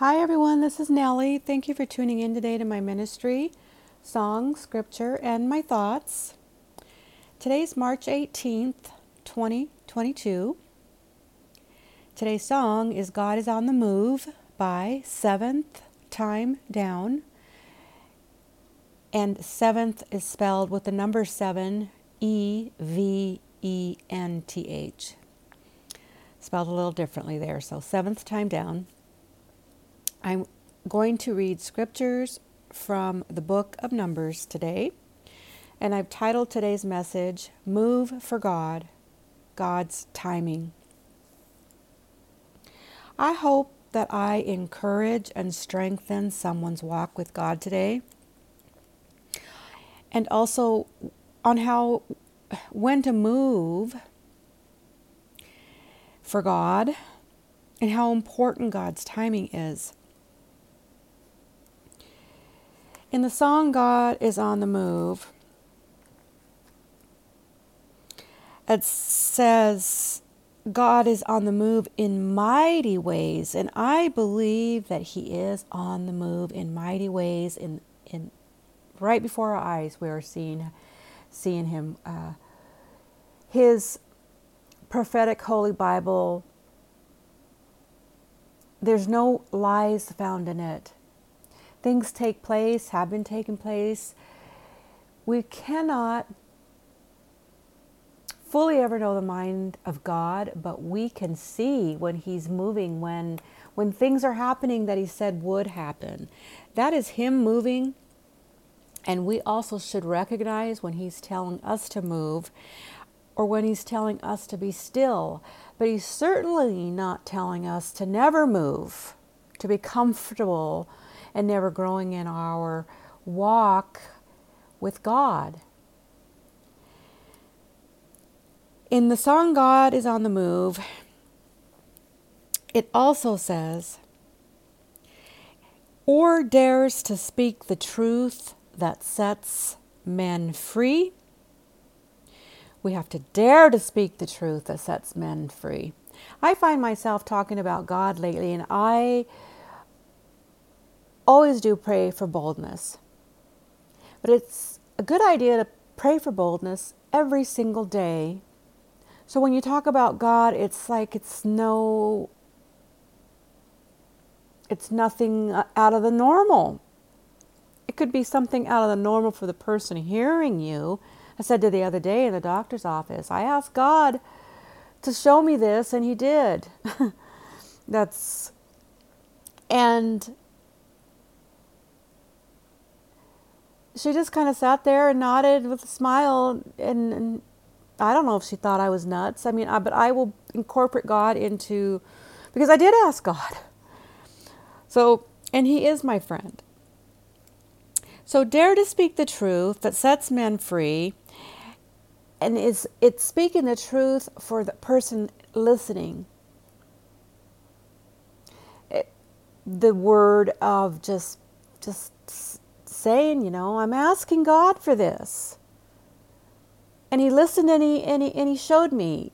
Hi, everyone. This is Nellie. Thank you for tuning in today to my ministry, song, scripture, and my thoughts. Today's March 18th, 2022. Today's song is God is on the Move by 7eventh Time Down. And seventh is spelled with the number seven, E V E N T H. Spelled a little differently there. So, 7eventh Time Down. I'm going to read scriptures from the book of Numbers today. And I've titled today's message, Move for God, God's Timing. I hope that I encourage and strengthen someone's walk with God today. And also on how, when to move for God and how important God's timing is. In the song God is on the Move, it says, God is on the move in mighty ways, and I believe that He is on the move in mighty ways. In, in right before our eyes, we are seeing, seeing Him. Uh, his prophetic Holy Bible. There's no lies found in it things take place, have been taking place. We cannot fully ever know the mind of God, but we can see when He's moving, when when things are happening that He said would happen. That is Him moving. And we also should recognize when He's telling us to move or when He's telling us to be still. But He's certainly not telling us to never move, to be comfortable and never growing in our walk with God. In the song God is on the Move, it also says, or dares to speak the truth that sets men free. We have to dare to speak the truth that sets men free. I find myself talking about God lately, and I always do pray for boldness. But it's a good idea to pray for boldness every single day. So when you talk about God, it's like it's no, it's nothing out of the normal. It could be something out of the normal for the person hearing you. I said to the other day in the doctor's office, I asked God to show me this, and He did. That's, and she just kind of sat there and nodded with a smile and, and, I don't know if she thought I was nuts. I mean, I, but I will incorporate God into because I did ask God. So, and he is my friend. So dare to speak the truth that sets men free and is it's speaking the truth for the person listening. It, the word of just just saying, you know, I'm asking God for this. And he listened and he, and he, and he showed me.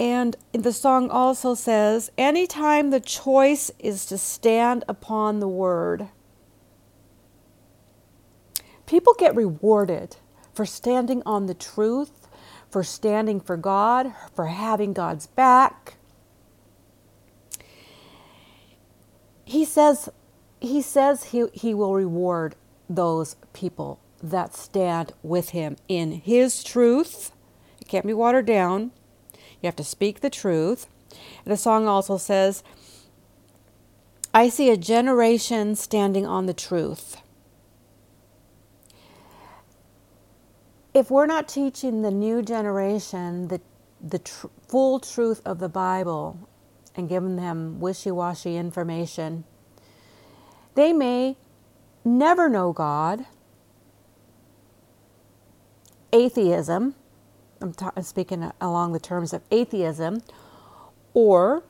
And the song also says, anytime the choice is to stand upon the word, people get rewarded for standing on the truth, for standing for God, for having God's back. He says, he says he, he will reward those people that stand with him in his truth. It can't be watered down. You have to speak the truth. And the song also says, I see a generation standing on the truth. If we're not teaching the new generation the, the tr- full truth of the Bible and giving them wishy washy information, they may never know God. Atheism, I'm, ta- I'm speaking along the terms of atheism, or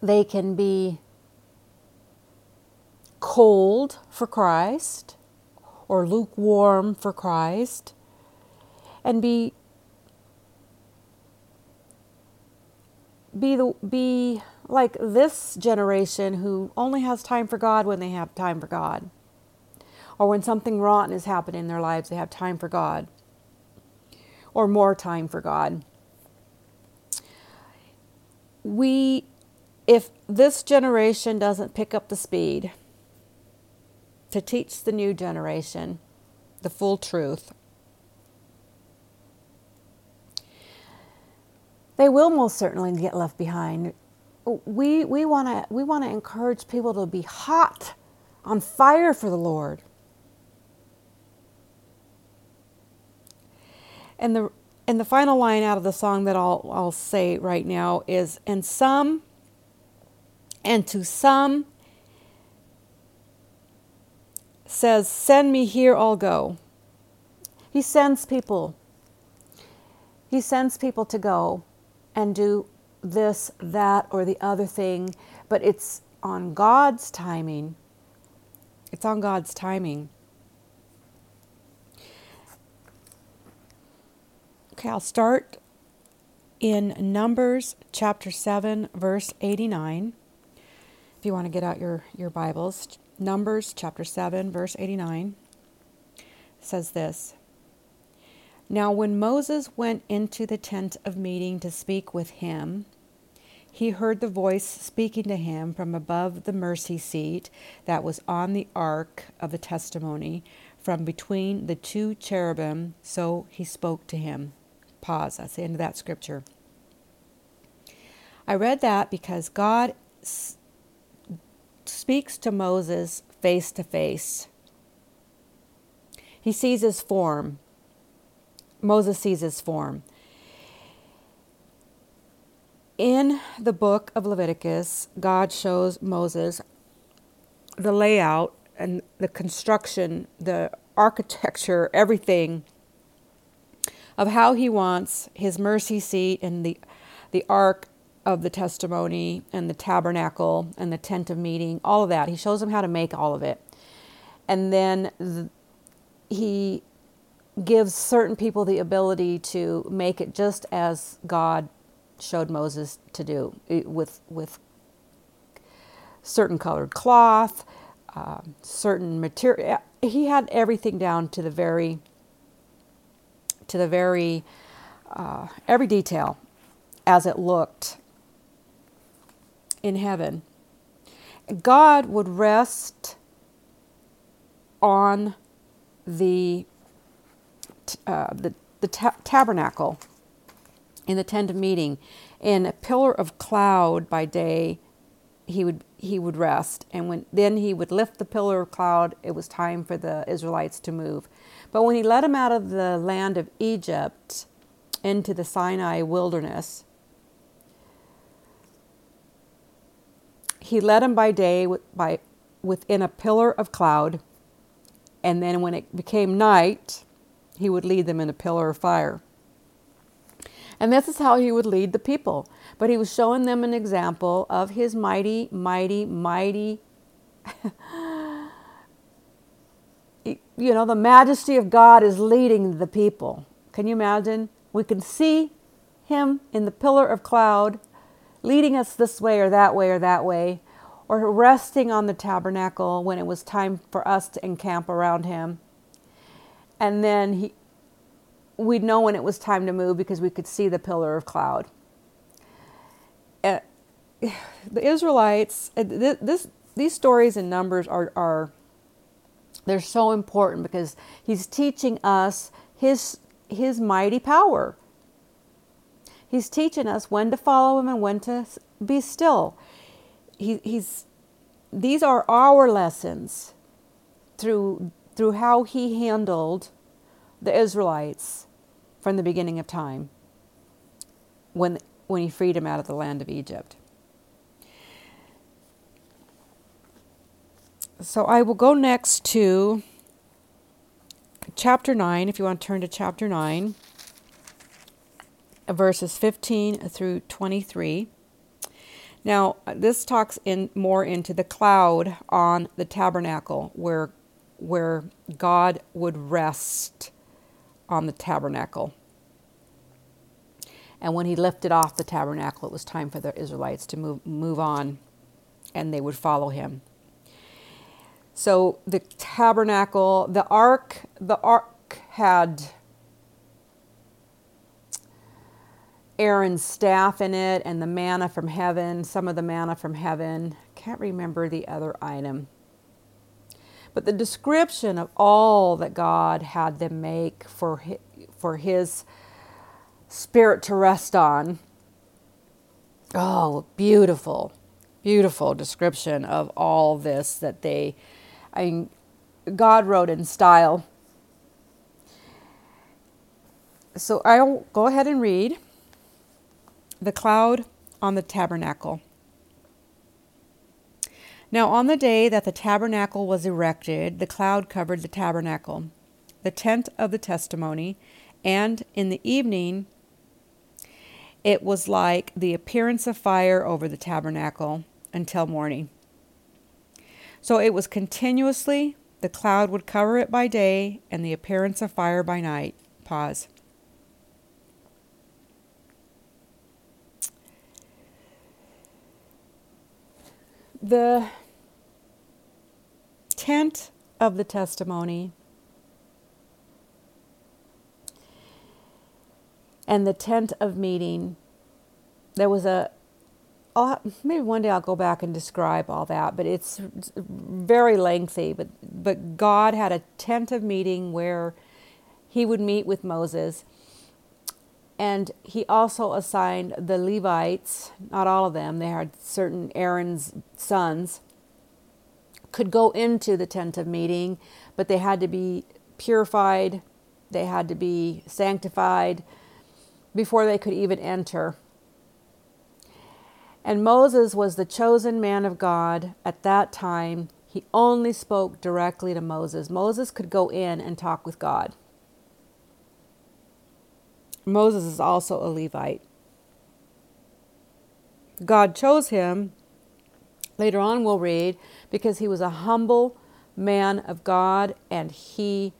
they can be cold for Christ or lukewarm for Christ and be be the be like this generation who only has time for God when they have time for God. Or when something rotten is happening in their lives, they have time for God. Or more time for God. We if this generation doesn't pick up the speed to teach the new generation the full truth, they will most certainly get left behind. We, we want to we wanna encourage people to be hot, on fire for the Lord. And the, and the final line out of the song that I'll, I'll say right now is And some, and to some, says, Send me here, I'll go. He sends people. He sends people to go and do this, that, or the other thing, but it's on God's timing. It's on God's timing. Okay, I'll start in Numbers chapter 7, verse 89. If you want to get out your, your Bibles, Numbers chapter 7, verse 89 says this now, when Moses went into the tent of meeting to speak with him, he heard the voice speaking to him from above the mercy seat that was on the ark of the testimony, from between the two cherubim. So he spoke to him. Pause. That's the end of that scripture. I read that because God s- speaks to Moses face to face. He sees his form. Moses sees his form. In the book of Leviticus, God shows Moses the layout and the construction, the architecture, everything of how he wants his mercy seat and the the ark of the testimony and the tabernacle and the tent of meeting, all of that. He shows him how to make all of it. And then the, he gives certain people the ability to make it just as God showed Moses to do with with certain colored cloth, uh, certain material. He had everything down to the very to the very uh, every detail as it looked in heaven. God would rest on the uh, the, the ta- tabernacle in the tent of meeting in a pillar of cloud by day he would he would rest. And when then he would lift the pillar of cloud it was time for the israelites to move. But when he led them out of the land of egypt into the sinai wilderness he led them by day by within a pillar of cloud. And then when it became night he would lead them in a pillar of fire. And this is how he would lead the people. But he was showing them an example of his mighty, mighty, mighty, you know, the majesty of God is leading the people. Can you imagine? We can see him in the pillar of cloud leading us this way or that way or that way, or resting on the tabernacle when it was time for us to encamp around him and then he, we'd know when it was time to move because we could see the pillar of cloud. Uh, the Israelites, uh, this, these stories and numbers are, are they're so important because he's teaching us his his mighty power. He's teaching us when to follow him and when to be still. He, he's these are our lessons through through how he handled the Israelites from the beginning of time when, when he freed them out of the land of Egypt. So I will go next to chapter 9, if you want to turn to chapter 9, verses 15 through 23. Now, this talks in more into the cloud on the tabernacle where where God would rest on the tabernacle. And when he lifted off the tabernacle, it was time for the Israelites to move, move on and they would follow him. So the tabernacle, the ark, the ark had Aaron's staff in it and the manna from heaven, some of the manna from heaven. Can't remember the other item. But the description of all that God had them make for his, for his spirit to rest on. Oh, beautiful, beautiful description of all this that they, I mean, God wrote in style. So I'll go ahead and read the cloud on the tabernacle. Now, on the day that the tabernacle was erected, the cloud covered the tabernacle, the tent of the testimony, and in the evening it was like the appearance of fire over the tabernacle until morning. So it was continuously, the cloud would cover it by day, and the appearance of fire by night. Pause. The tent of the testimony and the tent of meeting. There was a I'll, maybe one day I'll go back and describe all that, but it's very lengthy. But but God had a tent of meeting where He would meet with Moses, and He also assigned the Levites, not all of them. They had certain Aaron's sons could go into the tent of meeting, but they had to be purified. They had to be sanctified before they could even enter. And Moses was the chosen man of God at that time. He only spoke directly to Moses. Moses could go in and talk with God. Moses is also a Levite. God chose him, later on we'll read, because he was a humble man of God and he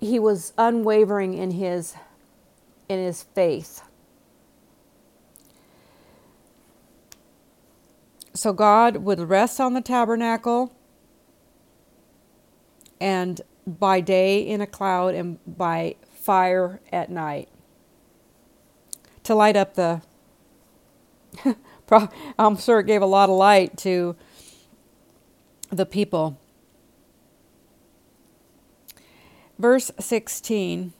he was unwavering in his in his faith. So God would rest on the tabernacle and by day in a cloud and by fire at night to light up the I'm sure it gave a lot of light to the people. verse 16.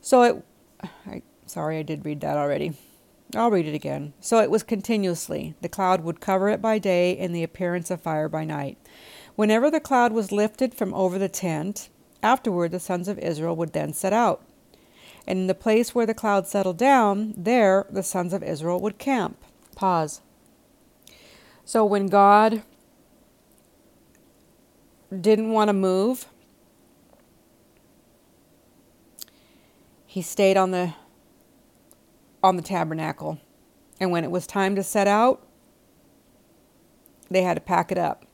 So it, I, sorry, I did read that already. I'll read it again. So it was continuously. The cloud would cover it by day, and the appearance of fire by night. Whenever the cloud was lifted from over the tent, afterward the sons of Israel would then set out. And in the place where the cloud settled down, there the sons of Israel would camp. Pause. So when God didn't want to move, he stayed on the on the tabernacle. And when it was time to set out, they had to pack it up.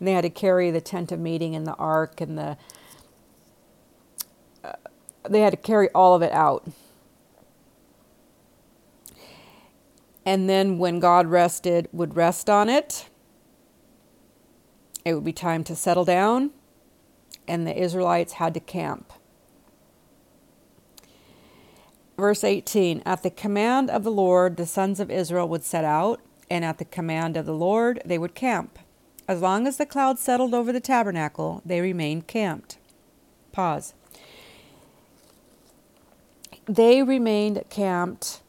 And they had to carry the tent of meeting and the ark and the uh, they had to carry all of it out. And then when God rested, would rest on it. It would be time to settle down, and the Israelites had to camp. Verse 18 At the command of the Lord, the sons of Israel would set out, and at the command of the Lord, they would camp. As long as the cloud settled over the tabernacle, they remained camped. Pause. They remained camped.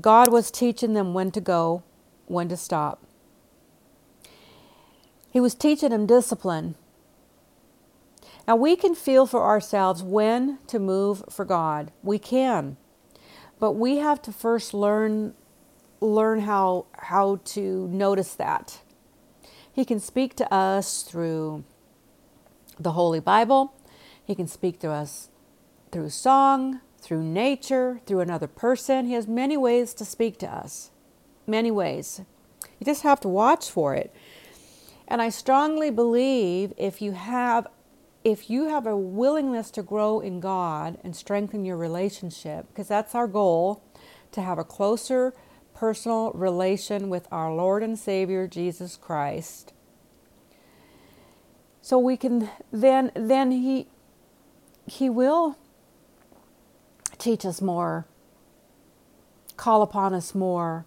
God was teaching them when to go, when to stop. He was teaching them discipline. Now, we can feel for ourselves when to move for God. We can. But we have to first learn learn how how to notice that. He can speak to us through the Holy Bible. He can speak to us through song, through nature, through another person. He has many ways to speak to us. Many ways. You just have to watch for it. And I strongly believe if you have if you have a willingness to grow in God and strengthen your relationship, because that's our goal, to have a closer personal relation with our Lord and Savior Jesus Christ. So we can then then he he will teach us more, call upon us more,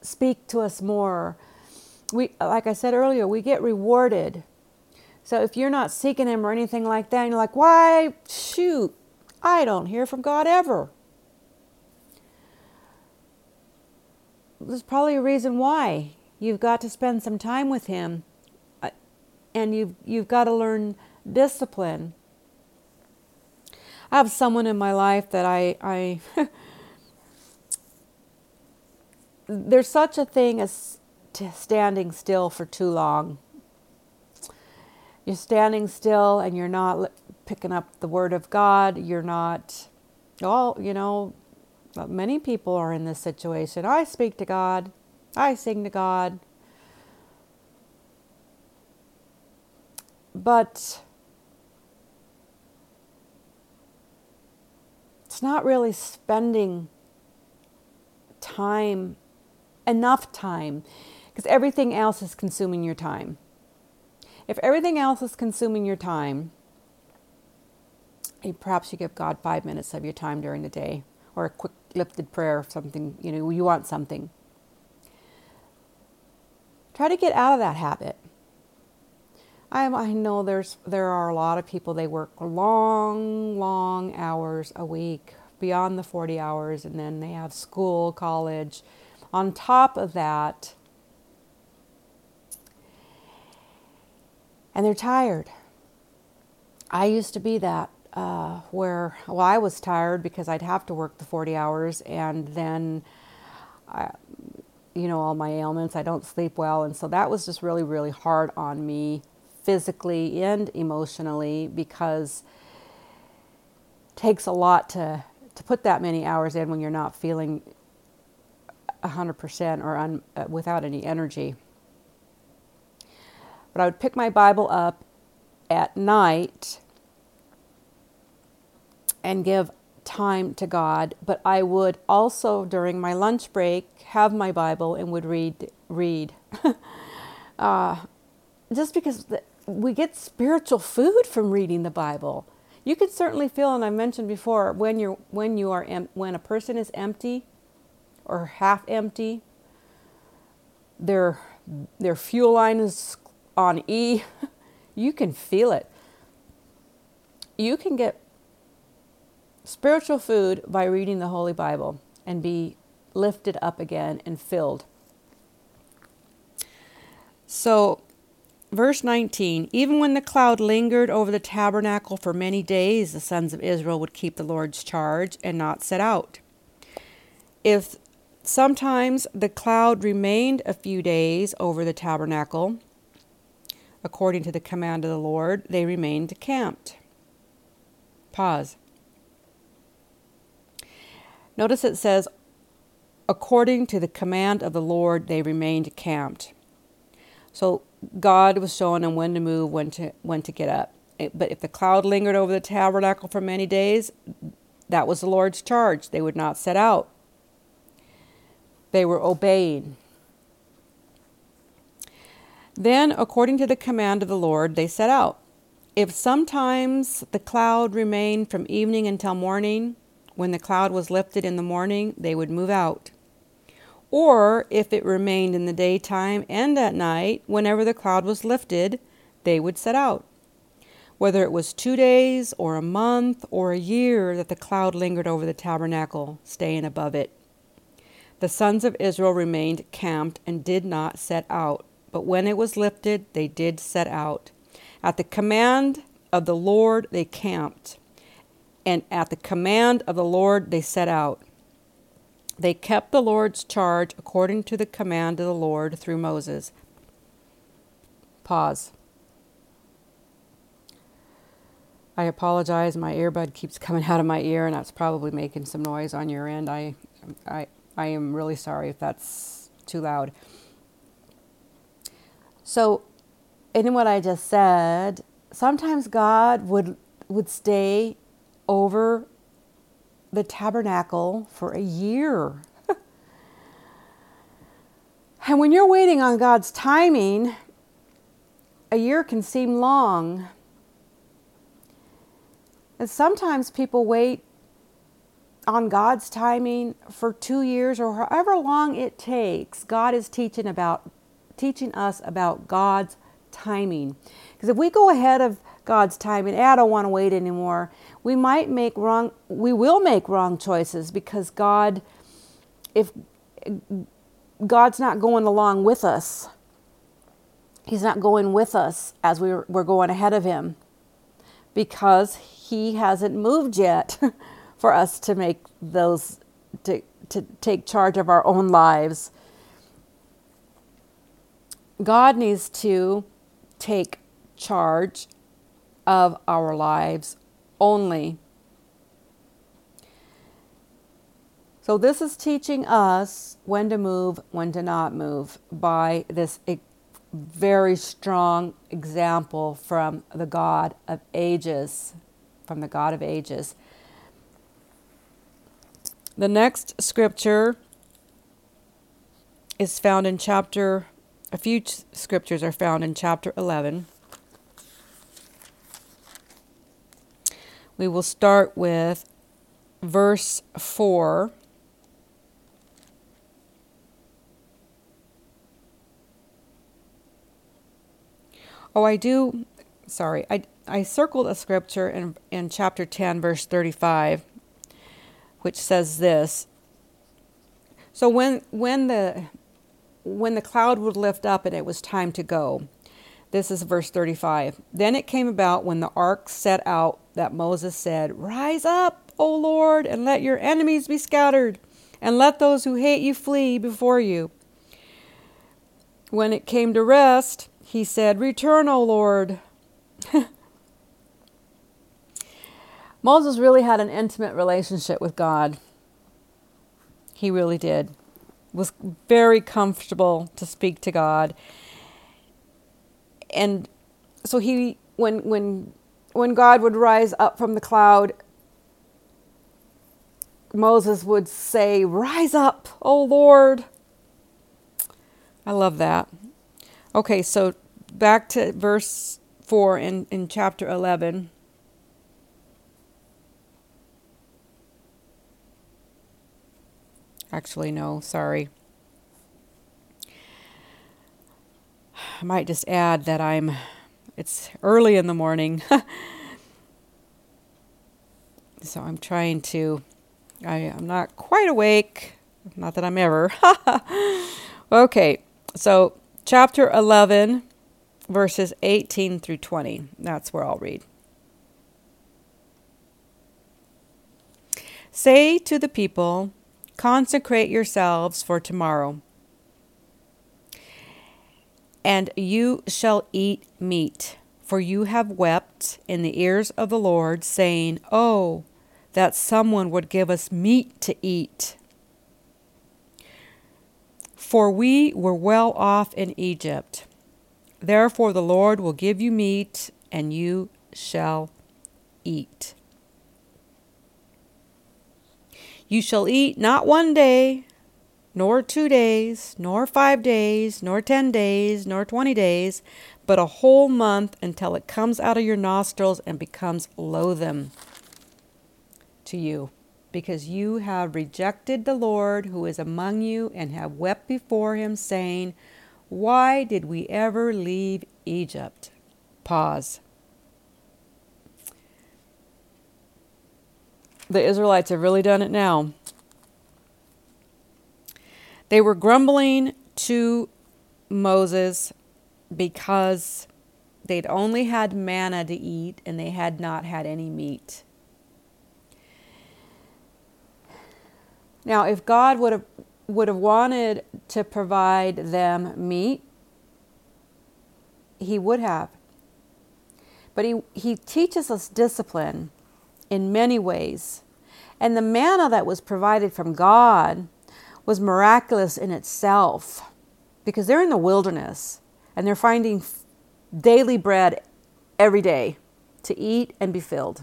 speak to us more. We like I said earlier, we get rewarded so if you're not seeking Him or anything like that, and you're like, why, shoot, I don't hear from God ever. There's probably a reason why. You've got to spend some time with Him, uh, and you've, you've got to learn discipline. I have someone in my life that I, I there's such a thing as standing still for too long you're standing still and you're not picking up the word of God. You're not, all, you know, uh, many people are in this situation. I speak to God, I sing to God. But it's not really spending time, enough time, because everything else is consuming your time. If everything else is consuming your time, perhaps you give God five minutes of your time during the day or a quick lifted prayer, or something, you know, you want something. Try to get out of that habit. I, I know there's there are a lot of people they work long, long hours a week, beyond the 40 hours, and then they have school, college. On top of that, and they're tired. I used to be that uh, where, well, I was tired because I'd have to work the 40 hours and then, I, you know, all my ailments, I don't sleep well. And so that was just really, really hard on me physically and emotionally because it takes a lot to, to put that many hours in when you're not feeling 100% or un, uh, without any energy. But I would pick my Bible up at night and give time to God, but I would also during my lunch break have my Bible and would read read. uh, just because we get spiritual food from reading the Bible. You can certainly feel, and I mentioned before, when you're when you are em- when a person is empty or half empty, their their fuel line is on E, you can feel it. You can get spiritual food by reading the Holy Bible and be lifted up again and filled. So, verse 19 Even when the cloud lingered over the tabernacle for many days, the sons of Israel would keep the Lord's charge and not set out. If sometimes the cloud remained a few days over the tabernacle, according to the command of the Lord, they remained camped. Pause. Notice it says, according to the command of the Lord, they remained camped. So God was showing them when to move, when to when to get up. But if the cloud lingered over the tabernacle for many days, that was the Lord's charge. They would not set out. They were obeying. Then, according to the command of the Lord, they set out. If sometimes the cloud remained from evening until morning, when the cloud was lifted in the morning, they would move out. Or if it remained in the daytime and at night, whenever the cloud was lifted, they would set out. Whether it was two days or a month or a year that the cloud lingered over the tabernacle, staying above it. The sons of Israel remained camped and did not set out but when it was lifted, they did set out. At the command of the Lord, they camped, and at the command of the Lord, they set out. They kept the Lord's charge according to the command of the Lord through Moses. Pause. I apologize. My earbud keeps coming out of my ear, and that's probably making some noise on your end. I, I, I am really sorry if that's too loud. So, in what I just said, sometimes God would would stay over the tabernacle for a year. and when you're waiting on God's timing, a year can seem long. And sometimes people wait on God's timing for two years or however long it takes. God is teaching about teaching us about God's timing. Because if we go ahead of God's timing, I don't want to wait anymore, we might make wrong we will make wrong choices because God if God's not going along with us. He's not going with us as we're, we're going ahead of him because he hasn't moved yet for us to make those to, to take charge of our own lives. God needs to take charge of our lives only. So, this is teaching us when to move, when to not move by this very strong example from the God of ages. From the God of ages. The next scripture is found in chapter, a few scriptures are found in chapter 11. We will start with verse 4. Oh, I do, sorry, I, I circled a scripture in, in chapter 10, verse 35, which says this. So when, when, the, when the cloud would lift up and it was time to go, this is verse 35. Then it came about when the ark set out that Moses said, Rise up, O Lord, and let your enemies be scattered, and let those who hate you flee before you. When it came to rest, he said, Return, O Lord. Moses really had an intimate relationship with God. He really did. Was very comfortable to speak to God and so he when when when God would rise up from the cloud Moses would say, "Rise up, O Lord." I love that. Okay, so back to verse 4 in, in chapter 11. Actually, no, sorry. I might just add that I'm, it's early in the morning. so I'm trying to, I, I'm not quite awake. Not that I'm ever. okay, so chapter 11, verses 18 through 20. That's where I'll read. Say to the people, Consecrate yourselves for tomorrow and you shall eat meat, for you have wept in the ears of the Lord, saying, Oh, that someone would give us meat to eat. For we were well off in Egypt. Therefore the Lord will give you meat, and you shall eat. You shall eat not one day, nor two days, nor five days, nor ten days, nor twenty days, but a whole month until it comes out of your nostrils and becomes loathsome to you, because you have rejected the Lord who is among you and have wept before him, saying, Why did we ever leave Egypt? Pause. The Israelites have really done it now. They were grumbling to Moses because they'd only had manna to eat and they had not had any meat. Now, if God would have would have wanted to provide them meat, he would have. But he, he teaches us discipline in many ways. And the manna that was provided from God was miraculous in itself because they're in the wilderness and they're finding daily bread every day to eat and be filled.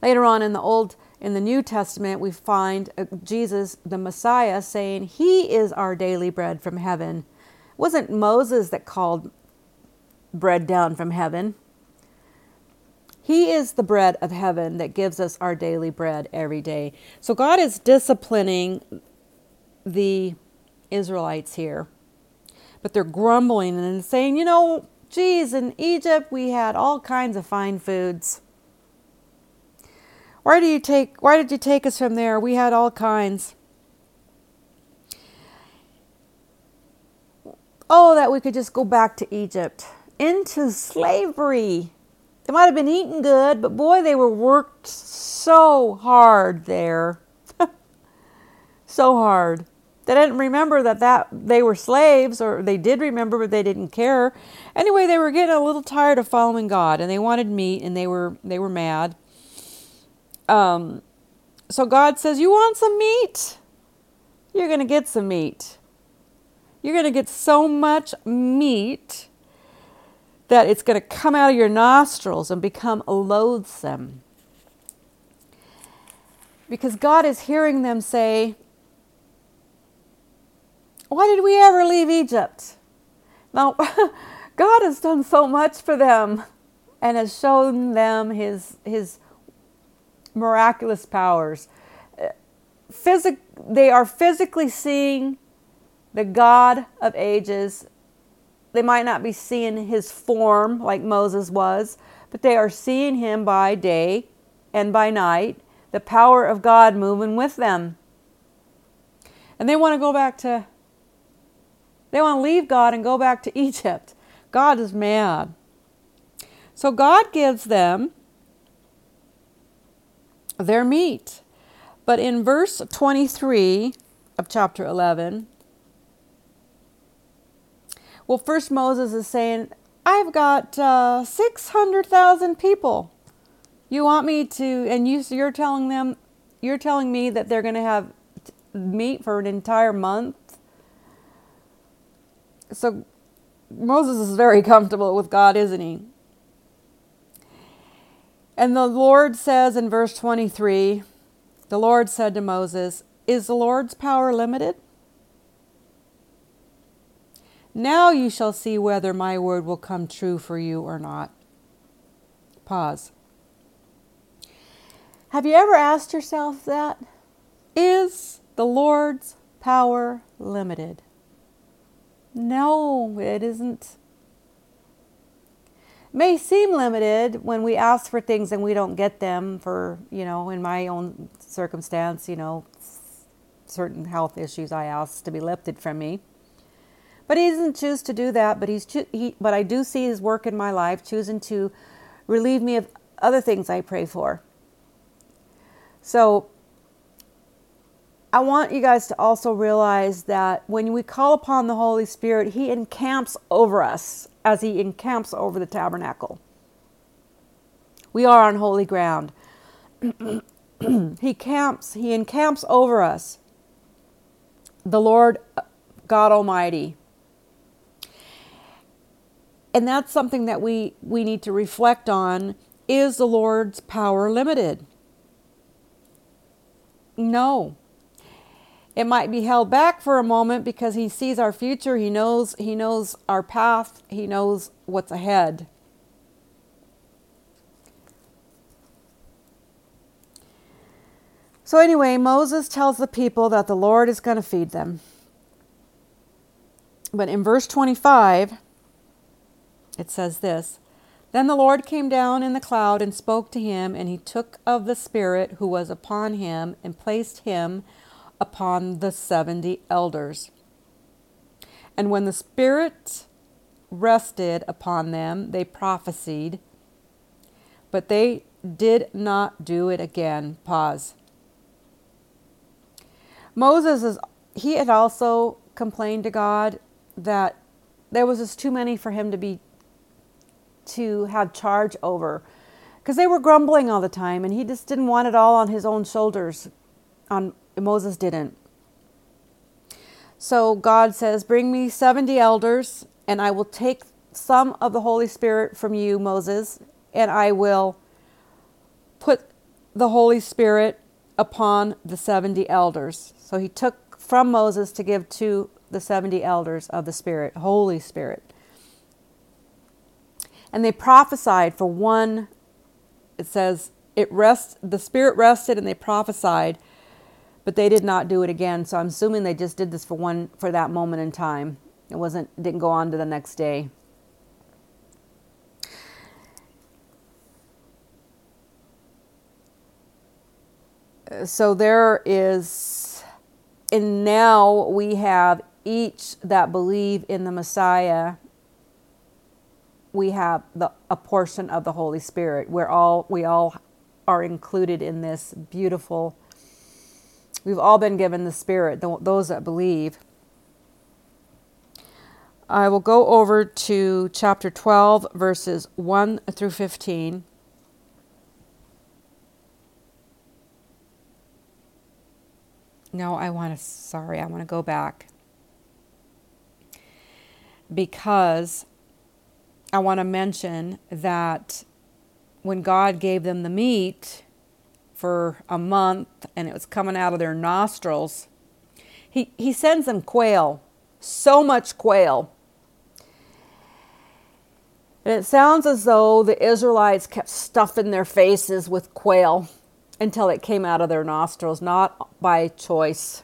Later on in the Old in the New Testament, we find uh, Jesus, the Messiah, saying, He is our daily bread from heaven. It wasn't Moses that called bread down from heaven. He is the bread of heaven that gives us our daily bread every day. So God is disciplining the Israelites here. But they're grumbling and saying, you know, geez, in Egypt we had all kinds of fine foods. Why do you take why did you take us from there? We had all kinds. Oh, that we could just go back to Egypt, into slavery. They might have been eating good, but boy, they were worked so hard there. so hard. They didn't remember that, that they were slaves, or they did remember, but they didn't care. Anyway, they were getting a little tired of following God, and they wanted meat, and they were they were mad. Um, so God says, You want some meat? You're going to get some meat. You're going to get so much meat that it's going to come out of your nostrils and become loathsome. Because God is hearing them say, Why did we ever leave Egypt? Now, God has done so much for them and has shown them his, his miraculous powers. Physic- they are physically seeing the God of ages. They might not be seeing his form like Moses was, but they are seeing him by day and by night, the power of God moving with them. And they want to go back to, they want to leave God and go back to Egypt. God is mad. So God gives them their meat. But in verse 23 of chapter 11, well, first Moses is saying, I've got uh, 600,000 people. You want me to, and you, you're telling them, you're telling me that they're going to have meat for an entire month? So Moses is very comfortable with God, isn't he? And the Lord says in verse 23 the Lord said to Moses, Is the Lord's power limited? Now you shall see whether my word will come true for you or not. Pause. Have you ever asked yourself that? Is the Lord's power limited? No, it isn't may seem limited when we ask for things and we don't get them for, you know, in my own circumstance, you know, certain health issues I ask to be lifted from me. But he doesn't choose to do that, but he's cho- he, but I do see his work in my life choosing to relieve me of other things I pray for. So I want you guys to also realize that when we call upon the Holy Spirit, he encamps over us as he encamps over the tabernacle. We are on holy ground. he camps, he encamps over us. The Lord uh, God Almighty. And that's something that we, we need to reflect on. Is the Lord's power limited? No. It might be held back for a moment because he sees our future, he knows he knows our path, he knows what's ahead. So anyway, Moses tells the people that the Lord is going to feed them. But in verse 25, it says this Then the Lord came down in the cloud and spoke to him, and he took of the Spirit who was upon him and placed him upon the 70 elders. And when the Spirit rested upon them, they prophesied, but they did not do it again. Pause. Moses is he had also complained to God that there was just too many for him to be to have charge over because they were grumbling all the time and he just didn't want it all on his own shoulders on Moses didn't. So God says, Bring me 70 elders, and I will take some of the Holy Spirit from you, Moses, and I will put the Holy Spirit upon the 70 elders. So he took from Moses to give to the 70 elders of the Spirit, Holy Spirit. And they prophesied for one, it says, it rest the Spirit rested and they prophesied, but they did not do it again. So I'm assuming they just did this for one for that moment in time. It wasn't didn't go on to the next day. So there is, and now we have each that believe in the Messiah. We have the a portion of the Holy Spirit. We're all we all are included in this beautiful. We've all been given the Spirit. Those that believe. I will go over to chapter 12, verses 1 through 15. No, I want to, sorry, I want to go back. Because I want to mention that when God gave them the meat for a month and it was coming out of their nostrils, He, he sends them quail, so much quail and it sounds as though the Israelites kept stuffing their faces with quail until it came out of their nostrils, not by choice.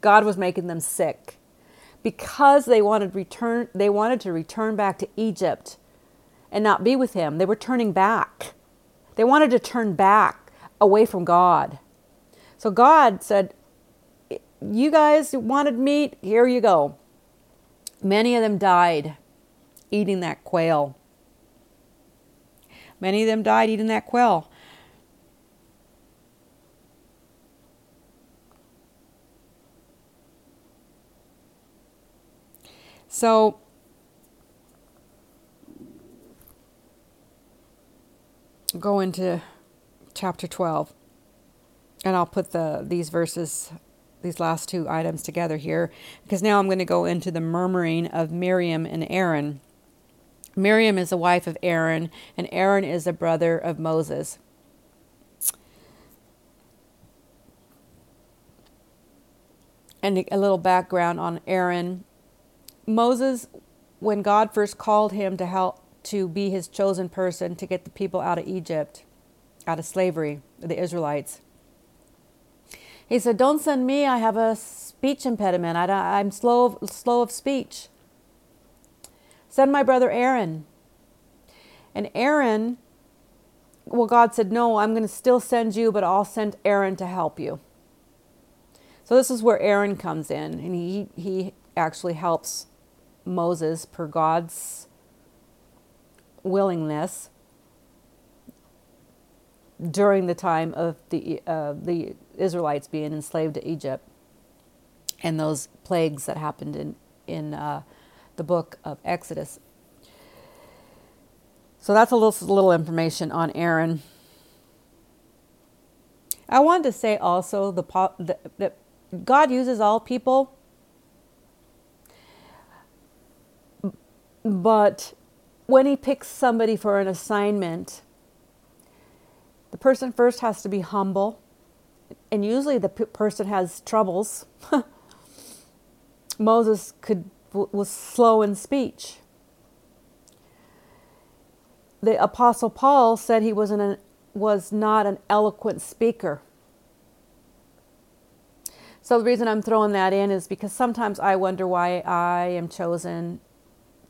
God was making them sick because they wanted return they wanted to return back to Egypt and not be with him. They were turning back. They wanted to turn back away from God. So God said, "You guys wanted meat, here you go." Many of them died eating that quail. Many of them died eating that quail. So, go into chapter 12 and I'll put the these verses these last two items together here because now I'm going to go into the murmuring of Miriam and Aaron. Miriam is the wife of Aaron, and Aaron is the brother of Moses. And a little background on Aaron. Moses, when God first called him to help to be his chosen person to get the people out of Egypt, out of slavery, the Israelites, he said, "Don't send me. I have a speech impediment. I, am slow, slow of speech." Send my brother Aaron. And Aaron, well, God said, No, I'm going to still send you, but I'll send Aaron to help you. So this is where Aaron comes in, and he, he actually helps Moses per God's willingness during the time of the uh, the Israelites being enslaved to Egypt and those plagues that happened in in uh, the book of Exodus. So that's a little, little information on Aaron. I wanted to say also the, that God uses all people, but when He picks somebody for an assignment, the person first has to be humble, and usually the p- person has troubles. Moses could was slow in speech. The Apostle Paul said he was, an, was not an eloquent speaker. So the reason I'm throwing that in is because sometimes I wonder why I am chosen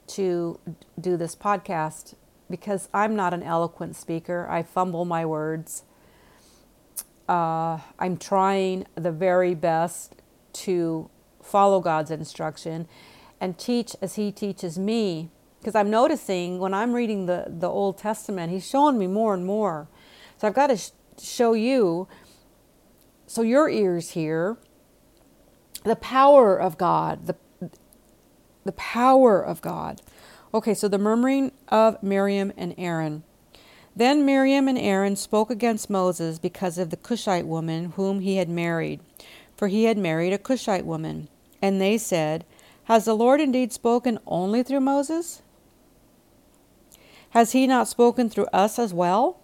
to do this podcast because I'm not an eloquent speaker. I fumble my words. Uh, I'm trying the very best to follow God's instruction and teach as He teaches me. Because I'm noticing when I'm reading the, the Old Testament, He's showing me more and more. So I've got to sh- show you, so your ears hear, the power of God, the, the power of God. Okay, so the murmuring of Miriam and Aaron. Then Miriam and Aaron spoke against Moses because of the Cushite woman whom he had married, for he had married a Cushite woman. And they said, Has the Lord indeed spoken only through Moses? Has he not spoken through us as well?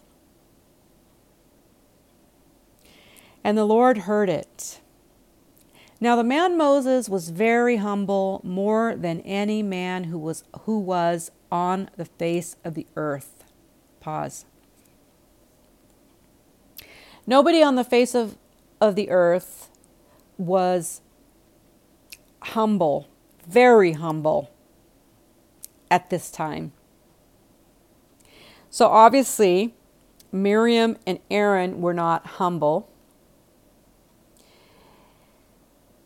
And the Lord heard it. Now the man Moses was very humble, more than any man who was who was on the face of the earth. Pause. Nobody on the face of, of the earth was humble, very humble at this time. So obviously, Miriam and Aaron were not humble.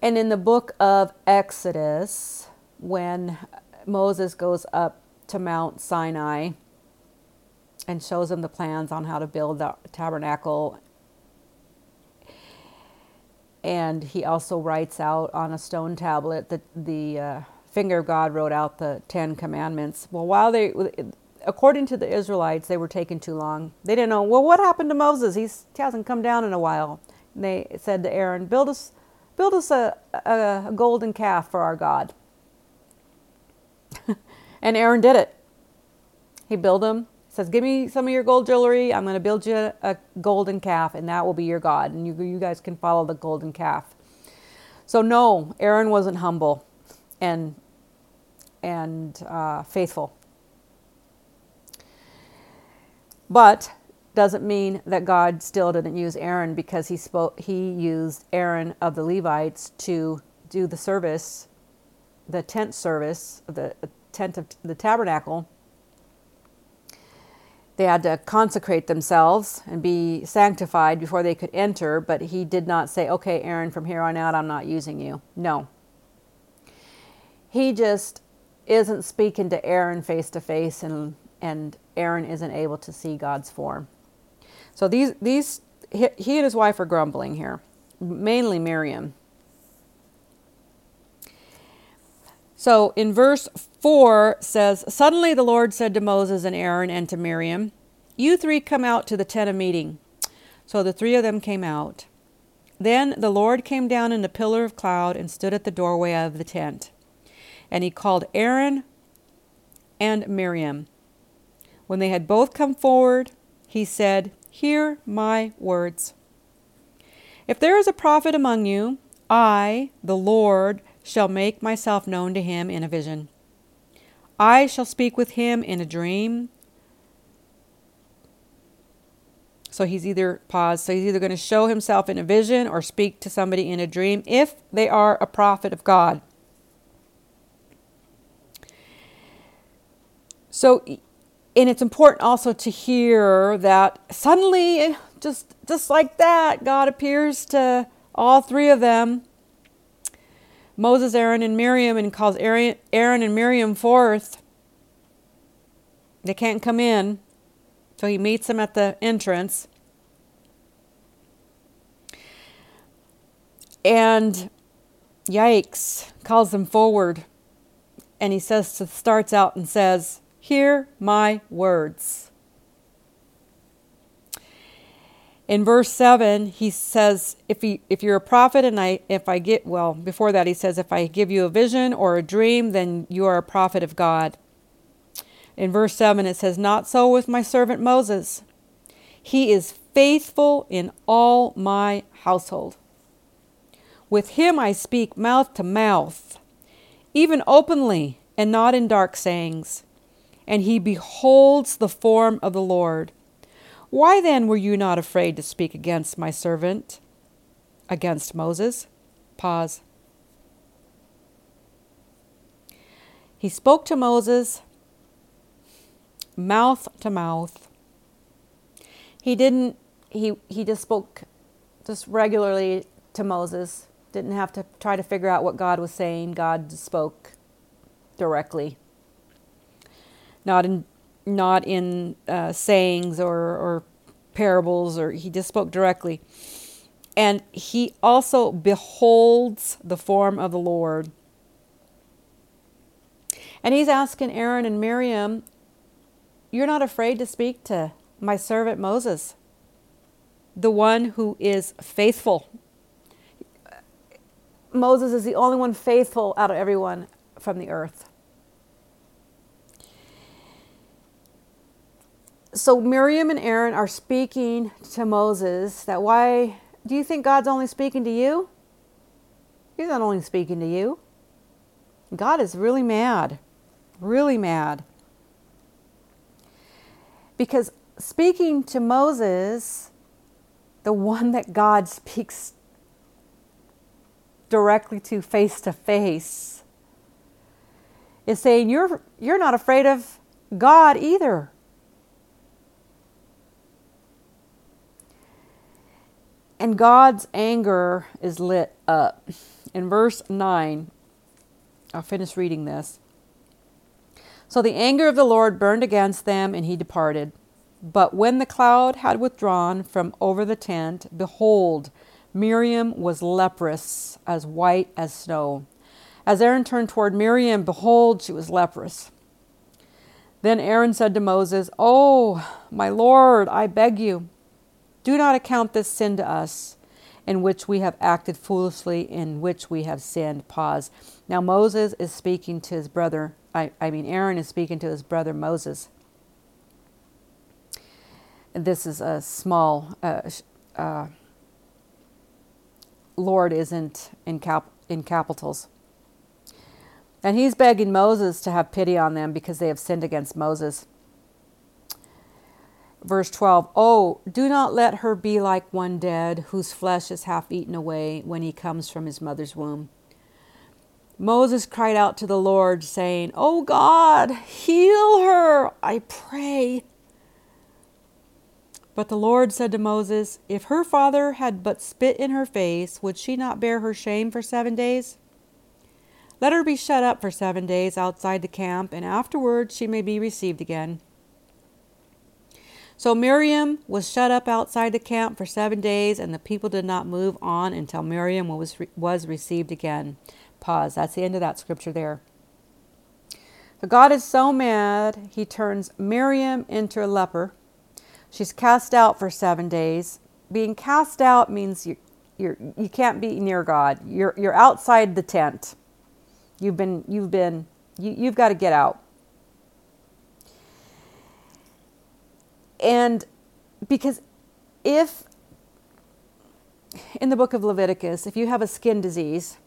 And in the book of Exodus, when Moses goes up to Mount Sinai and shows him the plans on how to build the tabernacle, and he also writes out on a stone tablet that the uh, finger of God wrote out the Ten Commandments. Well, while they, according to the Israelites, they were taking too long. They didn't know, well, what happened to Moses? He's, he hasn't come down in a while. And they said to Aaron, build us build us a, a, golden calf for our God. and Aaron did it. He built him. Says, "Give me some of your gold jewelry. I'm going to build you a golden calf, and that will be your God. And you, you guys can follow the golden calf." So no, Aaron wasn't humble, and and uh, faithful. But doesn't mean that God still didn't use Aaron because he spoke he used Aaron of the Levites to do the service, the tent service, the tent of the tabernacle. They had to consecrate themselves and be sanctified before they could enter, but he did not say, "Okay, Aaron, from here on out I'm not using you." No. He just isn't speaking to Aaron face to face and and Aaron isn't able to see God's form. So these these he, he and his wife are grumbling here, mainly Miriam. So in verse 4 says, Suddenly the Lord said to Moses and Aaron and to Miriam, You three come out to the tent of meeting. So the three of them came out. Then the Lord came down in a pillar of cloud and stood at the doorway of the tent. And he called Aaron and Miriam. When they had both come forward, he said, Hear my words. If there is a prophet among you, I, the Lord, shall make myself known to him in a vision. I shall speak with him in a dream. So he's either pause. So he's either going to show himself in a vision or speak to somebody in a dream if they are a prophet of God. So and it's important also to hear that suddenly just just like that god appears to all three of them. Moses aaron and miriam and calls aaron, and miriam forth. They can't come in so he meets them at the entrance. And yikes calls them forward. And he says starts out and says Hear my words. In verse 7, he says, if, he, if you're a prophet and I, if I get, well, before that, he says, if I give you a vision or a dream, then you are a prophet of God. In verse 7, it says, Not so with my servant Moses. He is faithful in all my household. With him I speak mouth to mouth, even openly and not in dark sayings and he beholds the form of the Lord. Why then were you not afraid to speak against my servant, against Moses? Pause. He spoke to Moses mouth to mouth. He didn't he he just spoke just regularly to Moses. Didn't have to try to figure out what God was saying. God spoke directly not in not in uh, sayings or, or parables, or he just spoke directly. And he also beholds the form of the Lord. And he's asking Aaron and Miriam, You're not afraid to speak to my servant Moses, the one who is faithful. Moses is the only one faithful out of everyone. from the earth. So Miriam and Aaron are speaking to Moses that why do you think God's only speaking to you? He's not only speaking to you. God is really mad, really mad. Because speaking to Moses, the one that God speaks directly to face to face, is saying, You're, you're not afraid of God either. And God's anger is lit up. In verse 9, I'll finish reading this. So the anger of the Lord burned against them, and he departed. But when the cloud had withdrawn from over the tent, behold, Miriam was leprous, as white as snow. As Aaron turned toward Miriam, behold, she was leprous. Then Aaron said to Moses, Oh, my Lord, I beg you, do not account this sin to us, in which we have acted foolishly, in which we have sinned. Pause. Now Moses is speaking to his brother, I, I mean, Aaron is speaking to his brother Moses. This is a small, uh, uh, Lord isn't in, cap, in capitals. And he's begging Moses to have pity on them because they have sinned against Moses. Verse 12 Oh, do not let her be like one dead, whose flesh is half eaten away when he comes from his mother's womb. Moses cried out to the Lord, saying, Oh God, heal her, I pray. But the Lord said to Moses, If her father had but spit in her face, would she not bear her shame for seven days? Let her be shut up for seven days outside the camp, and afterward she may be received again. So Miriam was shut up outside the camp for seven days, and the people did not move on until Miriam was, was received again. Pause. That's the end of that scripture there. So God is so mad, he turns Miriam into a leper. She's cast out for seven days. Being cast out means you, you're, you can't be near God. You're, you're outside the tent. You've been, you've been, you, you've got to get out. And because if in the book of Leviticus, if you have a skin disease,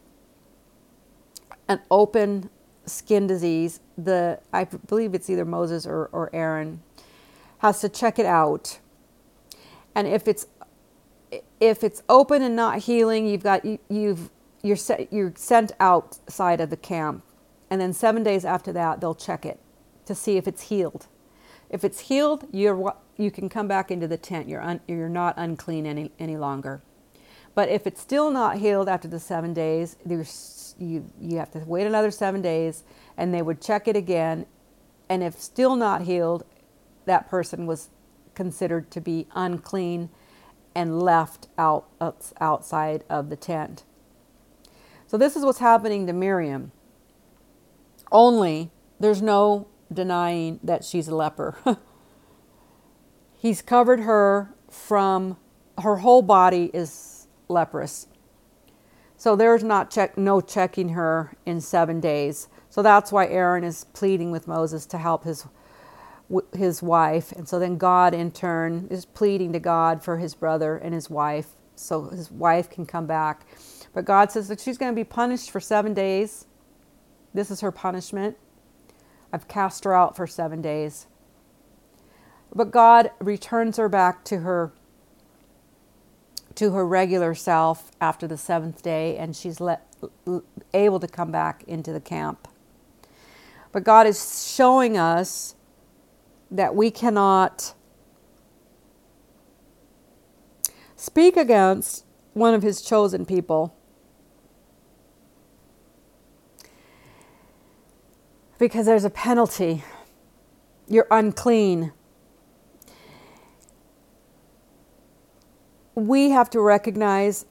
an open skin disease, the I believe it's either Moses or, or Aaron has to check it out. And if it's if it's open and not healing, you've got you, you've you're set, you're sent outside of the camp, and then seven days after that they'll check it to see if it's healed. If it's healed, you're, you can come back into the tent. You're, un, you're not unclean any, any longer. But if it's still not healed after the seven days, you, you have to wait another seven days and they would check it again. And if still not healed, that person was considered to be unclean and left out outside of the tent. So this is what's happening to Miriam. Only there's no denying that she's a leper. He's covered her from her whole body is leprous. So there's not check no checking her in 7 days. So that's why Aaron is pleading with Moses to help his his wife. And so then God in turn is pleading to God for his brother and his wife so his wife can come back. But God says that she's going to be punished for 7 days. This is her punishment. I've cast her out for seven days. But God returns her back to her to her regular self after the seventh day, and she's let, able to come back into the camp. But God is showing us that we cannot speak against one of his chosen people because there's a penalty. You're unclean. We have to recognize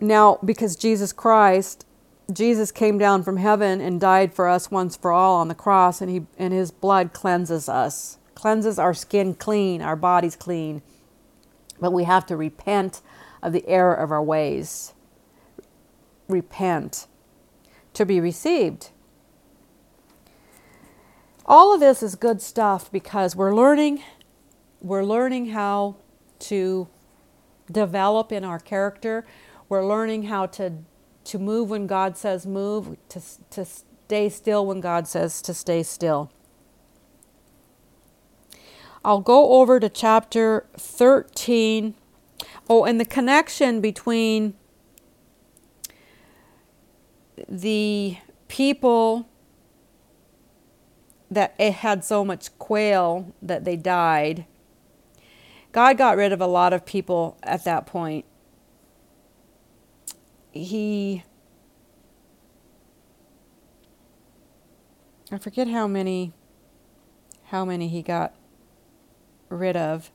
now, because Jesus Christ, Jesus came down from heaven and died for us once for all on the cross, and, he, and his blood cleanses us, cleanses our skin clean, our bodies clean. But we have to repent of the error of our ways. Repent to be received. All of this is good stuff because we're learning we're learning how to develop in our character. We're learning how to to move when God says move, to to stay still when God says to stay still. I'll go over to chapter 13. Oh, and the connection between the people that it had so much quail that they died. God got rid of a lot of people at that point. He I forget how many how many he got rid of.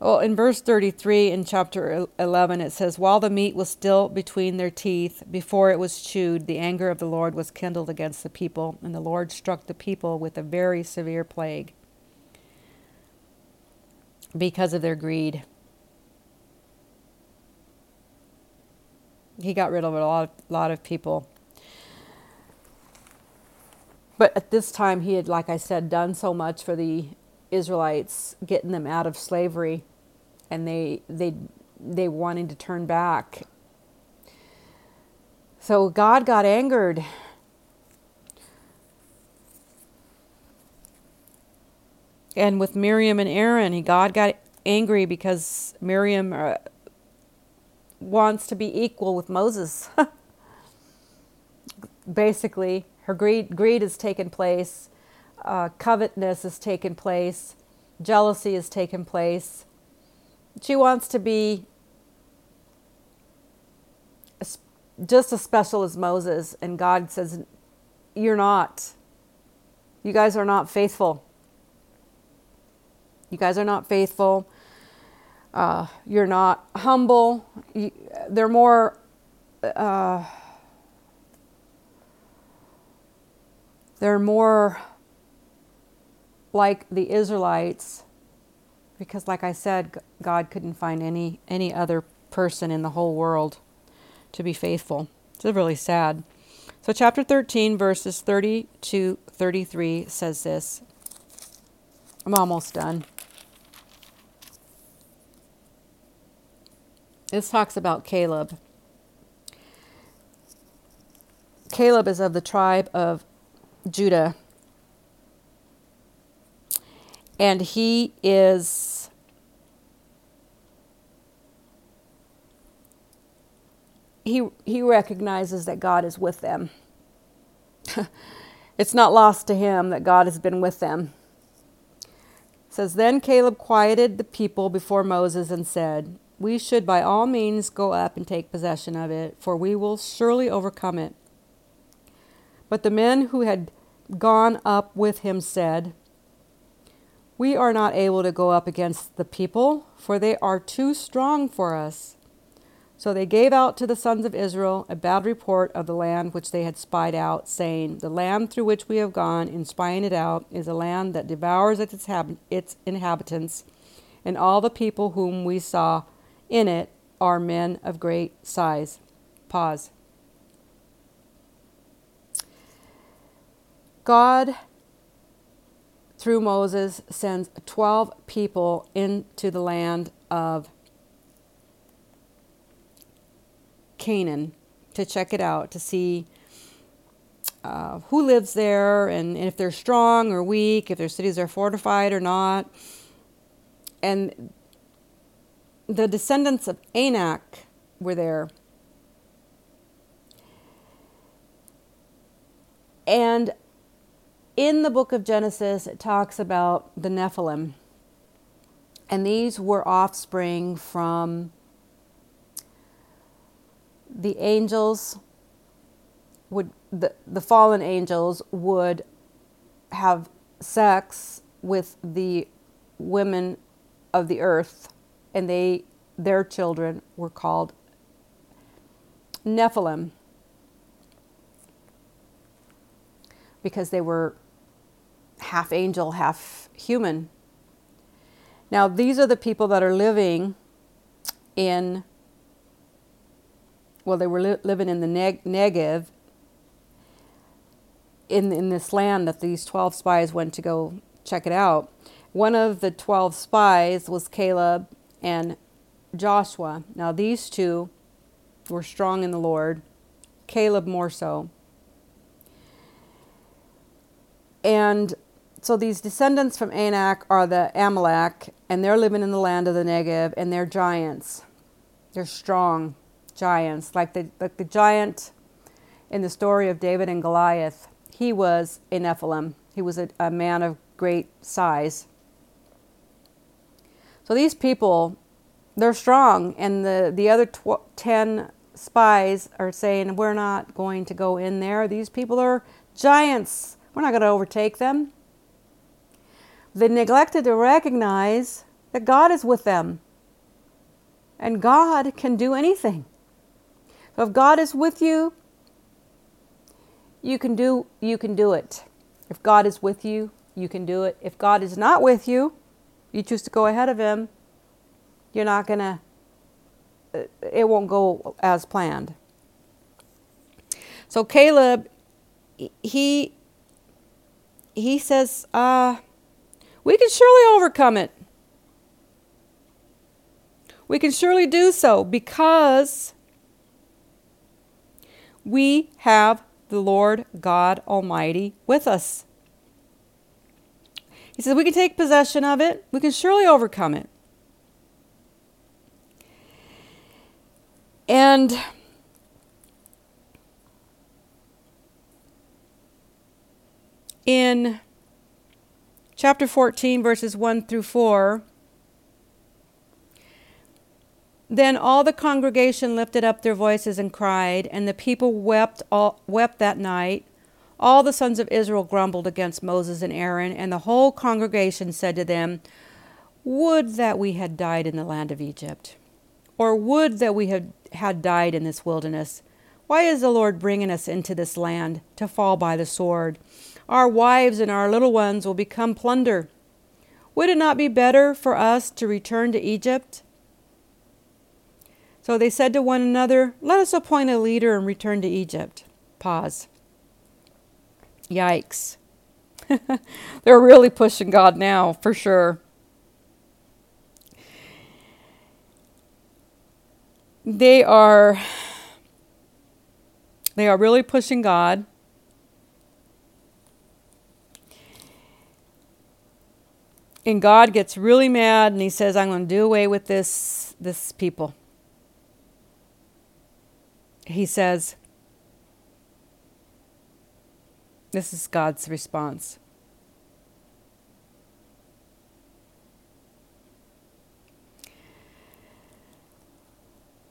Well, in verse 33 in chapter 11, it says, While the meat was still between their teeth, before it was chewed, the anger of the Lord was kindled against the people, and the Lord struck the people with a very severe plague because of their greed. He got rid of a lot, lot of people. But at this time, he had, like I said, done so much for the Israelites, getting them out of slavery, and they they they wanting to turn back. So God got angered. And with Miriam and Aaron, God got angry because Miriam uh, wants to be equal with Moses. Basically, her greed, greed has taken place, uh, covetousness has taken place, jealousy has taken place. She wants to be just as special as Moses, and God says, You're not. You guys are not faithful. You guys are not faithful. Uh, you're not humble. You, they're more. Uh, They're more like the Israelites because like I said God couldn't find any any other person in the whole world to be faithful. It's really sad. So chapter 13 verses 30 to 33 says this. I'm almost done. This talks about Caleb. Caleb is of the tribe of Judah. And he is he he recognizes that God is with them. it's not lost to him that God has been with them. It says then Caleb quieted the people before Moses and said, "We should by all means go up and take possession of it, for we will surely overcome it." But the men who had gone up with him said, We are not able to go up against the people, for they are too strong for us. So they gave out to the sons of Israel a bad report of the land which they had spied out, saying, The land through which we have gone in spying it out is a land that devours its, its inhabitants, and all the people whom we saw in it are men of great size. Pause. God, through Moses, sends 12 people into the land of Canaan to check it out, to see uh, who lives there and, and if they're strong or weak, if their cities are fortified or not. And the descendants of Anak were there. And in the book of Genesis, it talks about the Nephilim. And these were offspring from the angels would the, the fallen angels would have sex with the women of the earth and they their children were called Nephilim because they were half angel, half human. Now, these are the people that are living in, well, they were li- living in the Neg- Negev, in, in this land that these 12 spies went to go check it out. One of the 12 spies was Caleb and Joshua. Now, these two were strong in the Lord, Caleb more so. And so these descendants from Anak are the Amalek, and they're living in the land of the Negev, and they're giants. They're strong giants, like the like the giant in the story of David and Goliath. He was a Nephilim. He was a, a man of great size. So these people, they're strong, and the the other tw- ten spies are saying, "We're not going to go in there. These people are giants. We're not going to overtake them." They neglected to recognize that God is with them. And God can do anything. So if God is with you, you can do you can do it. If God is with you, you can do it. If God is not with you, you choose to go ahead of him, you're not going to uh, it won't go as planned. So Caleb he he says, uh, we can surely overcome it. We can surely do so because we have the Lord God Almighty with us. He says we can take possession of it, we can surely overcome it. And in chapter 14, verses 1 through 4. Then all the congregation lifted up their voices and cried, and the people wept, all, wept that night. All the sons of Israel grumbled against Moses and Aaron, and the whole congregation said to them, Would that we had died in the land of Egypt, or would that we had, had died in this wilderness. Why is the Lord bringing us into this land to fall by the sword? Our wives and our little ones will become plunder. Would it not be better for us to return to Egypt? So they said to one another, Let us appoint a leader and return to Egypt. Pause. Yikes. They're really pushing God now, for sure. They are they are really pushing God. And God gets really mad and he says, I'm going to do away with this, this people. He says, This is God's response.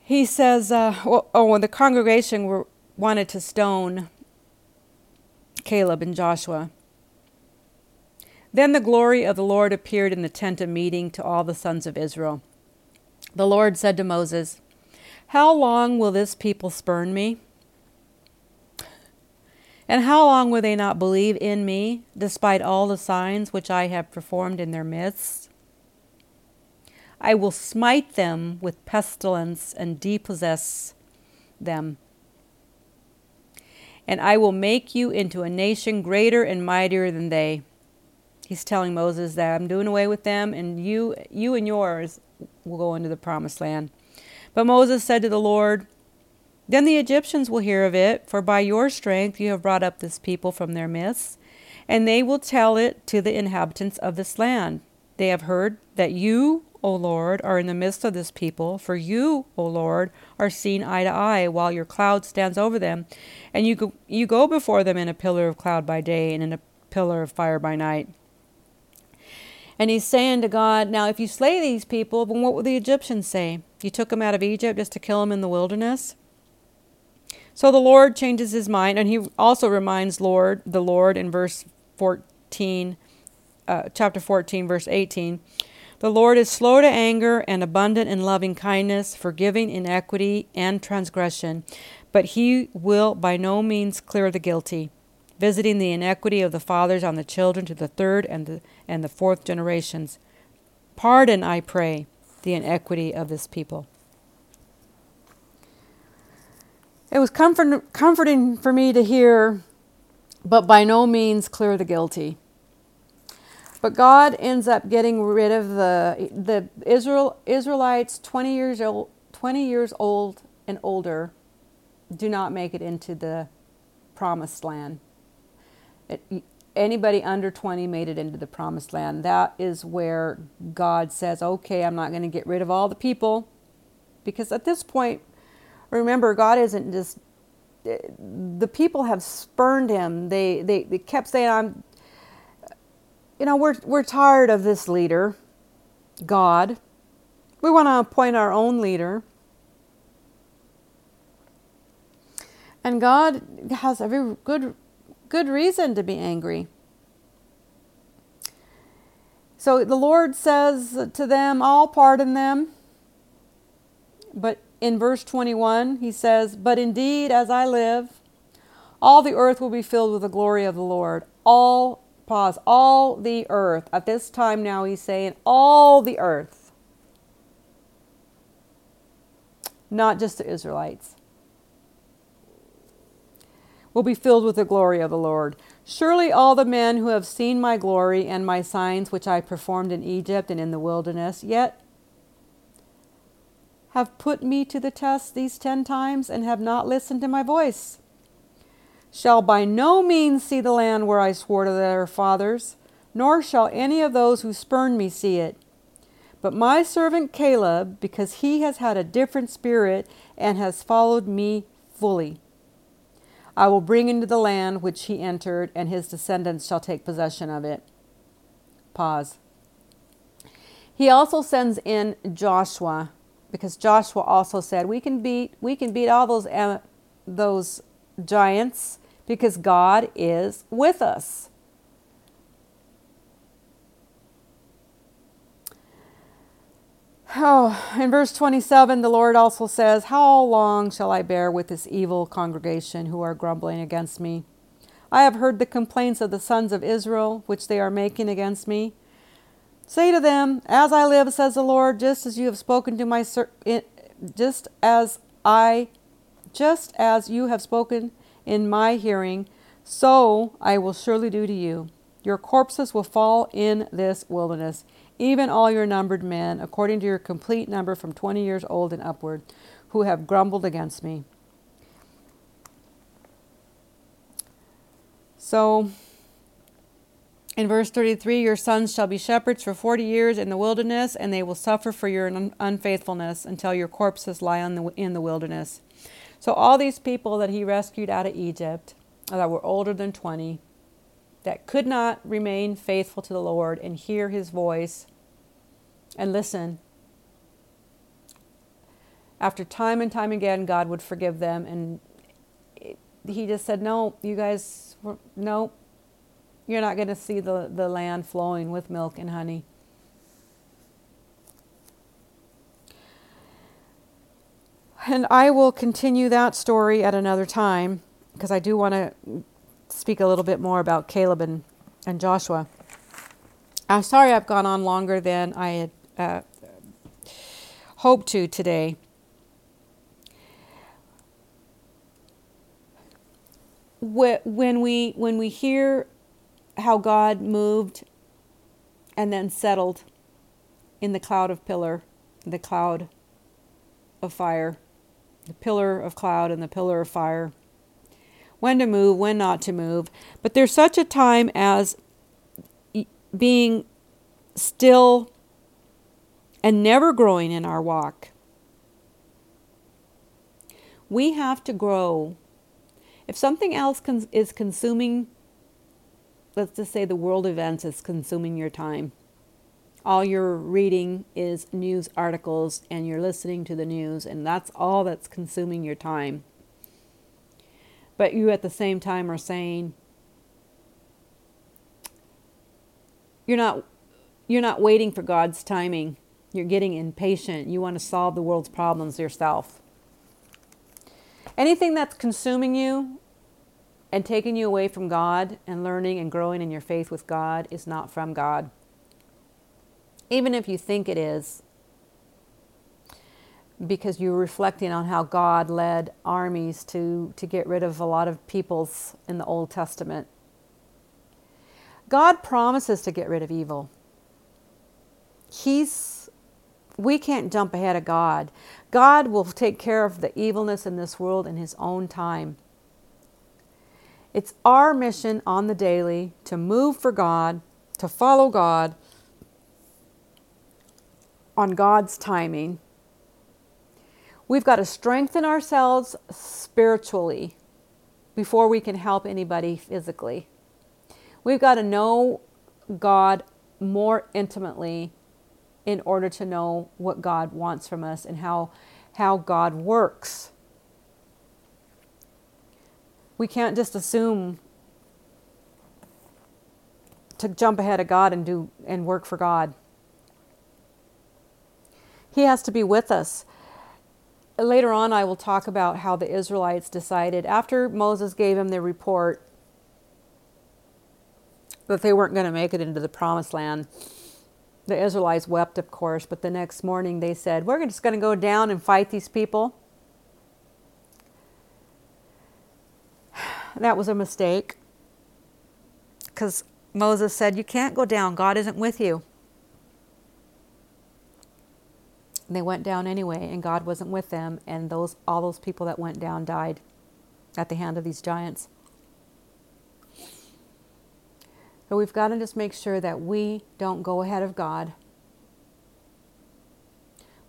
He says, uh, well, oh, when the congregation were, wanted to stone Caleb and Joshua, then the glory of the Lord appeared in the tent of meeting to all the sons of Israel. The Lord said to Moses, How long will this people spurn me? And how long will they not believe in me, despite all the signs which I have performed in their midst? I will smite them with pestilence and depossess them. And I will make you into a nation greater and mightier than they. He's telling Moses that I'm doing away with them, and you, you and yours will go into the promised land. But Moses said to the Lord, Then the Egyptians will hear of it, for by your strength you have brought up this people from their midst, and they will tell it to the inhabitants of this land. They have heard that you, O Lord, are in the midst of this people, for you, O Lord, are seen eye to eye, while your cloud stands over them, and you go, you go before them in a pillar of cloud by day and in a pillar of fire by night. And he's saying to God, Now, if you slay these people, then what will the Egyptians say? You took them out of Egypt just to kill them in the wilderness? So the Lord changes his mind, and he also reminds Lord the Lord in verse 14, uh, chapter 14, verse 18. The Lord is slow to anger and abundant in loving kindness, forgiving iniquity and transgression, but he will by no means clear the guilty visiting the iniquity of the fathers on the children to the third and the, and the fourth generations. Pardon, I pray, the iniquity of this people. It was comfort, comforting for me to hear but by no means clear the guilty. But God ends up getting rid of the the Israel Israelites 20 years old 20 years old and older do not make it into the promised land. Anybody under 20 made it into the promised land. That is where God says, "Okay, I'm not going to get rid of all the people." Because at this point, remember God isn't just eh, the people have spurned him. They, they, they kept saying, I'm you know, we're, we're tired of this leader, God. We want to appoint our own leader. And God has every good, good reason to be angry. So the Lord says to them, I'll pardon them. But in verse 21, he says, But indeed, as I live, all the earth will be filled with the glory of the Lord. All Pause. All the earth. At this time now, he's saying all the earth. Not just the Israelites. Will be filled with the glory of the Lord. Surely all the men who have seen my glory and my signs which I performed in Egypt and in the wilderness, yet have put me to the test these ten times and have not listened to my voice shall by no means see the land where I swore to their fathers, nor shall any of those who spurn me see it. But my servant Caleb, because he has had a different spirit and has followed me fully, I will bring into the land which he entered, and his descendants shall take possession of it. Pause. He also sends in Joshua, because Joshua also said, "We can beat, we can beat all those those giants because God is with us. Oh, in verse 27, the Lord also says, How long shall I bear with this evil congregation who are grumbling against me? I have heard the complaints of the sons of Israel, which they are making against me. Say to them, As I live, says the Lord, just as you have spoken to my ser- just as I just as you have spoken in my hearing, so I will surely do to you. Your corpses will fall in this wilderness, even all your numbered men, according to your complete number from twenty years old and upward, who have grumbled against me. So, in verse 33, your sons shall be shepherds for 40 years in the wilderness, and they will suffer for your unfaithfulness until your corpses lie in the wilderness. So, all these people that he rescued out of Egypt uh, that were older than 20, that could not remain faithful to the Lord and hear his voice and listen, after time and time again, God would forgive them. And he just said, No, you guys, no, you're not going to see the, the land flowing with milk and honey. And I will continue that story at another time because I do want to speak a little bit more about Caleb and, and Joshua. I'm sorry I've gone on longer than I had uh, hoped to today. When we when we hear how God moved and then settled in the cloud of pillar, the cloud of fire, the pillar of cloud and the pillar of fire. When to move, when not to move. But there's such a time as being still and never growing in our walk. We have to grow. If something else con- is consuming, let's just say the world events is consuming your time, all you're reading is news articles and you're listening to the news, and that's all that's consuming your time. But you at the same time are saying, you're not you're not waiting for God's timing. You're getting impatient. You want to solve the world's problems yourself. Anything that's consuming you and taking you away from God and learning and growing in your faith with God is not from God even if you think it is, because you're reflecting on how God led armies to, to get rid of a lot of peoples in the Old Testament. God promises to get rid of evil. He's we can't jump ahead of God. God will take care of the evilness in this world in his own time. It's our mission on the daily to move for God, to follow God on God's timing We've got to strengthen ourselves spiritually before we can help anybody physically. We've got to know God more intimately in order to know what God wants from us and how, how God works. We can't just assume to jump ahead of God and do and work for God. He has to be with us later on, I will talk about how the Israelites decided after Moses gave them the report that they weren't going to make it into the promised land. The Israelites wept, of course, but the next morning they said, We're just going to go down and fight these people. That was a mistake because Moses said, You can't go down, God isn't with you. And they went down anyway, and God wasn't with them, and those all those people that went down died at the hand of these giants. So we've got to just make sure that we don't go ahead of God.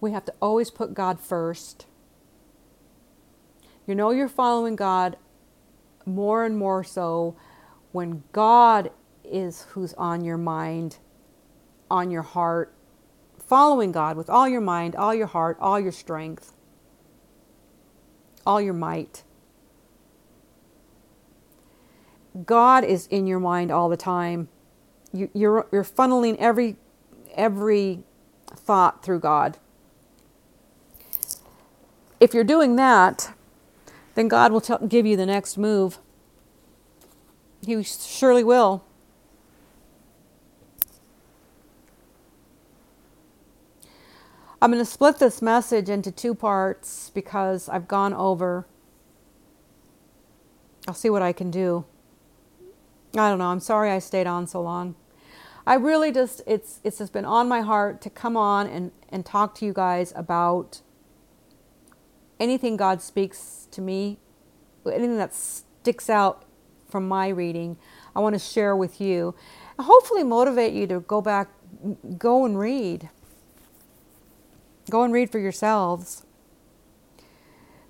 We have to always put God first. You know you're following God more and more so when God is who's on your mind, on your heart, following God with all your mind, all your heart, all your strength, all your might. God is in your mind all the time. You, are you're, you're funneling every every thought through God. If you're doing that, then God will give you the next move. He surely will. I'm going to split this message into two parts because I've gone over. I'll see what I can do. I don't know. I'm sorry I stayed on so long. I really just it's it's just been on my heart to come on and and talk to you guys about anything God speaks to me, anything that sticks out from my reading. I want to share with you. Hopefully motivate you to go back go and read Go and read for yourselves.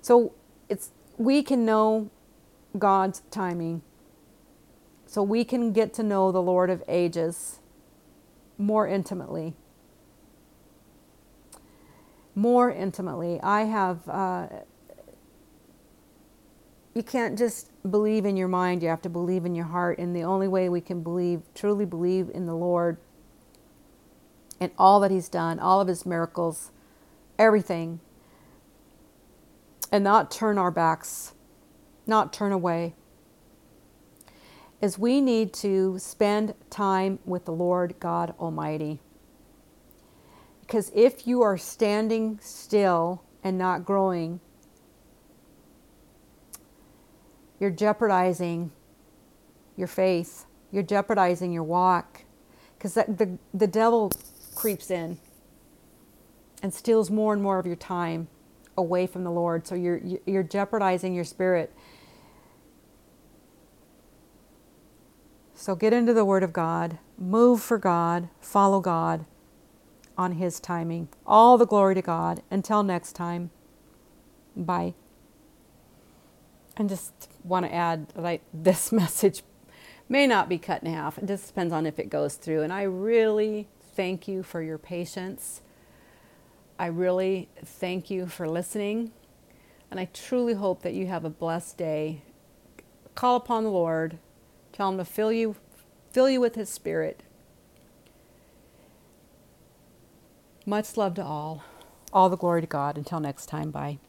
So it's we can know God's timing. So we can get to know the Lord of ages more intimately. More intimately. I have uh, you can't just believe in your mind, you have to believe in your heart. And the only way we can believe, truly believe in the Lord and all that He's done, all of His miracles, everything and not turn our backs, not turn away, is we need to spend time with the Lord God Almighty. Because if you are standing still and not growing, you're jeopardizing your faith. You're jeopardizing your walk. Because the, the devil creeps in and steals more and more of your time away from the Lord. So you're you're jeopardizing your spirit. So get into the Word of God, move for God, follow God on His timing. All the glory to God. Until next time, bye. And just want to add, like this message may not be cut in half. It just depends on if it goes through. And I really thank you for your patience I really thank you for listening, and I truly hope that you have a blessed day. Call upon the Lord, tell him to fill you fill you with his spirit. Much love to all. All the glory to God. Until next time, bye.